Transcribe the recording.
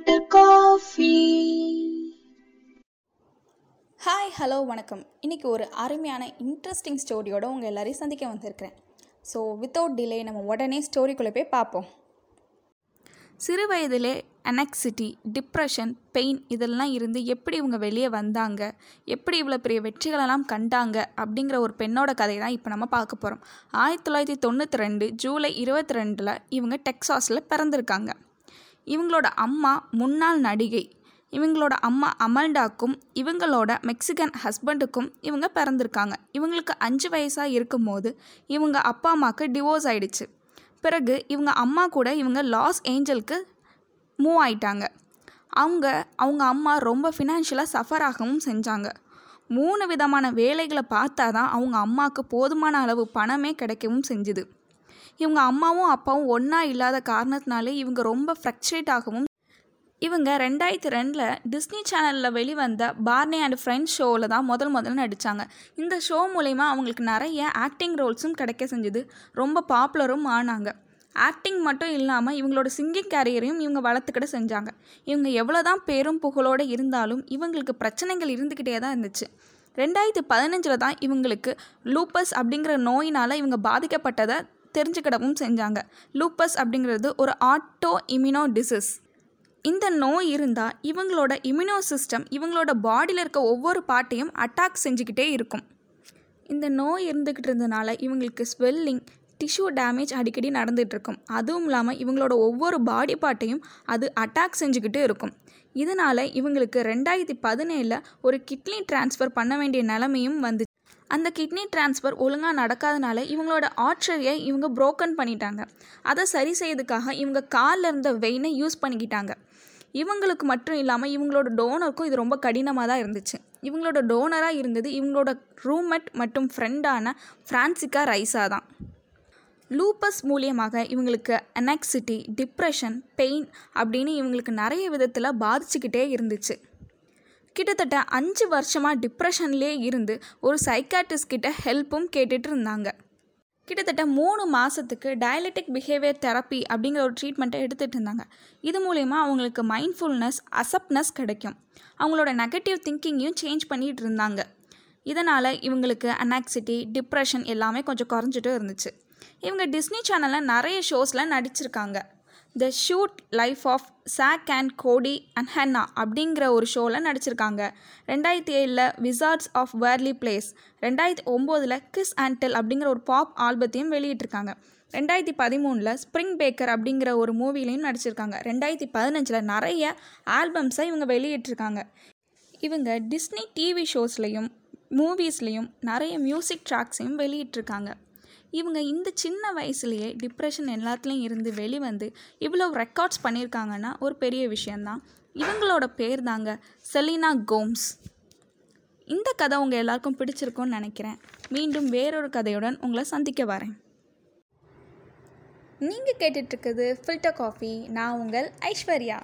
Filter coffee. Hi hello வணக்கம். இன்றைக்கி ஒரு அருமையான இன்ட்ரெஸ்டிங் ஸ்டோரியோட உங்கள் எல்லாரையும் சந்திக்க வந்திருக்கிறேன். ஸோ வித்தவுட் டிலே நம்ம உடனே ஸ்டோரிக்குள்ளே போய் பார்ப்போம். சிறு வயதிலே அனக்சிட்டி டிப்ரெஷன் பெயின் இதெல்லாம் இருந்து எப்படி இவங்க வெளியே வந்தாங்க எப்படி இவ்வளோ பெரிய வெற்றிகளெல்லாம் கண்டாங்க அப்படிங்கிற ஒரு பெண்ணோட கதை தான் இப்போ நம்ம பார்க்க போகிறோம் ஆயிரத்தி தொள்ளாயிரத்தி தொண்ணூற்றி ரெண்டு ஜூலை இருபத்தி ரெண்டில் இவங்க டெக்ஸாஸில் பிறந்திருக்காங்க. இவங்களோட அம்மா முன்னாள் நடிகை. இவங்களோட அம்மா அமல்டாக்கும் இவங்களோட மெக்சிகன் ஹஸ்பண்டுக்கும் இவங்க பிறந்திருக்காங்க. இவங்களுக்கு அஞ்சு வயசாக இருக்கும்போது இவங்க அப்பா அம்மாவுக்கு டிவோர்ஸ் ஆயிடுச்சு. பிறகு இவங்க அம்மா கூட இவங்க லாஸ் ஏஞ்சலுக்கு மூவ் ஆயிட்டாங்க. அவங்க அவங்க அம்மா ரொம்ப ஃபினான்ஷியலாக சஃபர் ஆகவும் செஞ்சாங்க. மூணு விதமான வேலைகளை பார்த்தா தான் அவங்க அம்மாவுக்கு போதுமான அளவு பணமே கிடைக்கவும் செஞ்சுது. இவங்க அம்மாவும் அப்பாவும் ஒன்றா இல்லாத காரணத்தினாலே இவங்க ரொம்ப ஃப்ரக்சுரேட் ஆகவும் இவங்க ரெண்டாயிரத்தி ரெண்டில் டிஸ்னி சேனலில் வெளிவந்த பார்னி அண்ட் ஃப்ரெண்ட்ஸ் ஷோவில் தான் முதல் முதல்ல நடித்தாங்க இந்த ஷோ மூலயமா அவங்களுக்கு நிறைய ஆக்டிங் ரோல்ஸும் கிடைக்க செஞ்சது. ரொம்ப பாப்புலரும் ஆனாங்க. ஆக்டிங் மட்டும் இல்லாமல் இவங்களோட சிங்கிங் கேரியரையும் இவங்க வளர்த்துக்கிட செஞ்சாங்க. இவங்க எவ்வளோ தான் பேரும் புகழோடு இருந்தாலும் இவங்களுக்கு பிரச்சனைகள் இருந்துக்கிட்டே தான் இருந்துச்சு. ரெண்டாயிரத்தி பதினஞ்சில் தான் இவங்களுக்கு லூப்பஸ் அப்படிங்கிற நோயினால் இவங்க பாதிக்கப்பட்டதை தெரிஞ்சுக்கிடவும் செஞ்சாங்க. லூப்பஸ் அப்படிங்கிறது ஒரு ஆட்டோ இம்யூனோ டிசீஸ் இந்த நோய் இருந்தால் இவங்களோட இம்யூனோ சிஸ்டம் இவங்களோட பாடியில் இருக்க ஒவ்வொரு பாட்டையும் அட்டாக் செஞ்சுக்கிட்டே இருக்கும். இந்த நோய் இருந்துக்கிட்டு இருந்தனால இவங்களுக்கு ஸ்வெல்லிங் டிஷ்யூ டேமேஜ் அடிக்கடி நடந்துகிட்ருக்கும் அதுவும் இல்லாமல் இவங்களோட ஒவ்வொரு பாடி பார்ட்டையும் அது அட்டாக் செஞ்சுக்கிட்டு இருக்கும். இதனால் இவங்களுக்கு ரெண்டாயிரத்தி பதினேழில் ஒரு கிட்னி டிரான்ஸ்ஃபர் பண்ண வேண்டிய நிலைமையும் வந்து அந்த கிட்னி டிரான்ஸ்ஃபர் ஒழுங்காக நடக்காதனால இவங்களோட ஆர்ச்சரியை இவங்க புரோக்கன் பண்ணிட்டாங்க. அதை சரி செய்யறதுக்காக இவங்க காலில் இருந்த வெயினை யூஸ் பண்ணிக்கிட்டாங்க. இவங்களுக்கு மட்டும் இல்லாமல் இவங்களோட டோனருக்கும் இது ரொம்ப கடினமாக தான் இருந்துச்சு. இவங்களோட டோனராக இருந்தது இவங்களோட ரூம்மேட் மற்றும் ஃப்ரெண்டான ஃப்ரான்சிகா ரைஸா தான். லூப்பஸ் மூலியமாக இவங்களுக்கு அனக்சிட்டி டிப்ரெஷன் பெயின் அப்படின்னு இவங்களுக்கு நிறைய விதத்தில் பாதிச்சுக்கிட்டே இருந்துச்சு. கிட்டத்தட்ட அஞ்சு வருஷமாக டிப்ரெஷன்லேயே இருந்து ஒரு சைக்காட்ரிஸ்ட் கிட்ட ஹெல்ப்பும் கேட்டுட்டு இருந்தாங்க. கிட்டத்தட்ட மூணு மாதத்துக்கு டயலெட்டிக் பிஹேவியர் தெரப்பி அப்படிங்கிற ஒரு ட்ரீட்மெண்ட்டை எடுத்துகிட்டு இருந்தாங்க. இது மூலயமா அவங்களுக்கு மைண்ட்ஃபுல்னஸ் அசப்ட்னஸ் கிடைக்கும். அவங்களோட நெகட்டிவ் திங்கிங்கையும் சேஞ்ச் பண்ணிகிட்டு இருந்தாங்க. இதனால் இவங்களுக்கு அனாக்சிட்டி டிப்ரெஷன் எல்லாமே கொஞ்சம் குறைஞ்சிட்டு இருந்துச்சு. இவங்க டிஸ்னி சேனலில் நிறைய ஷோஸில் நடிச்சிருக்காங்க. The suite life of Zack and Cody and Hannah அப்படிங்கிற ஒரு ஷோவில் நடிச்சிருக்காங்க. ரெண்டாயிரத்தி ஏழில் விசார்ட்ஸ் ஆஃப் வேர்லி பிளேஸ் ரெண்டாயிரத்தி ஒம்போதில் கிஸ் அண்ட் டெல் அப்படிங்கிற ஒரு பாப் ஆல்பத்தையும் வெளியிட்டிருக்காங்க. ரெண்டாயிரத்தி பதிமூணில் ஸ்ப்ரிங் பேக்கர் அப்படிங்கிற ஒரு மூவிலையும் நடிச்சிருக்காங்க. ரெண்டாயிரத்தி பதினஞ்சில் நிறைய ஆல்பம்ஸை இவங்க வெளியிட்டிருக்காங்க. இவங்க டிஸ்னி டிவி ஷோஸ்லேயும் மூவிஸ்லேயும் நிறைய மியூசிக் ட்ராக்ஸையும் வெளியிட்டிருக்காங்க. இவங்க இந்த சின்ன வயசுலேயே டிப்ரெஷன் எல்லாத்துலேயும் இருந்து வெளிவந்து இவ்வளோ ரெக்கார்ட்ஸ் பண்ணியிருக்காங்கன்னா ஒரு பெரிய விஷயந்தான் இவங்களோட பேர் தாங்க செலினா கோம்ஸ். இந்த கதை உங்கள் எல்லாருக்கும் பிடிச்சிருக்கும்னு நினைக்கிறேன். மீண்டும் வேறொரு கதையுடன் உங்களை சந்திக்க வரேன். நீங்கள் கேட்டுட்ருக்குது ஃபில்டர் காஃபி நான் உங்கள் ஐஸ்வர்யா.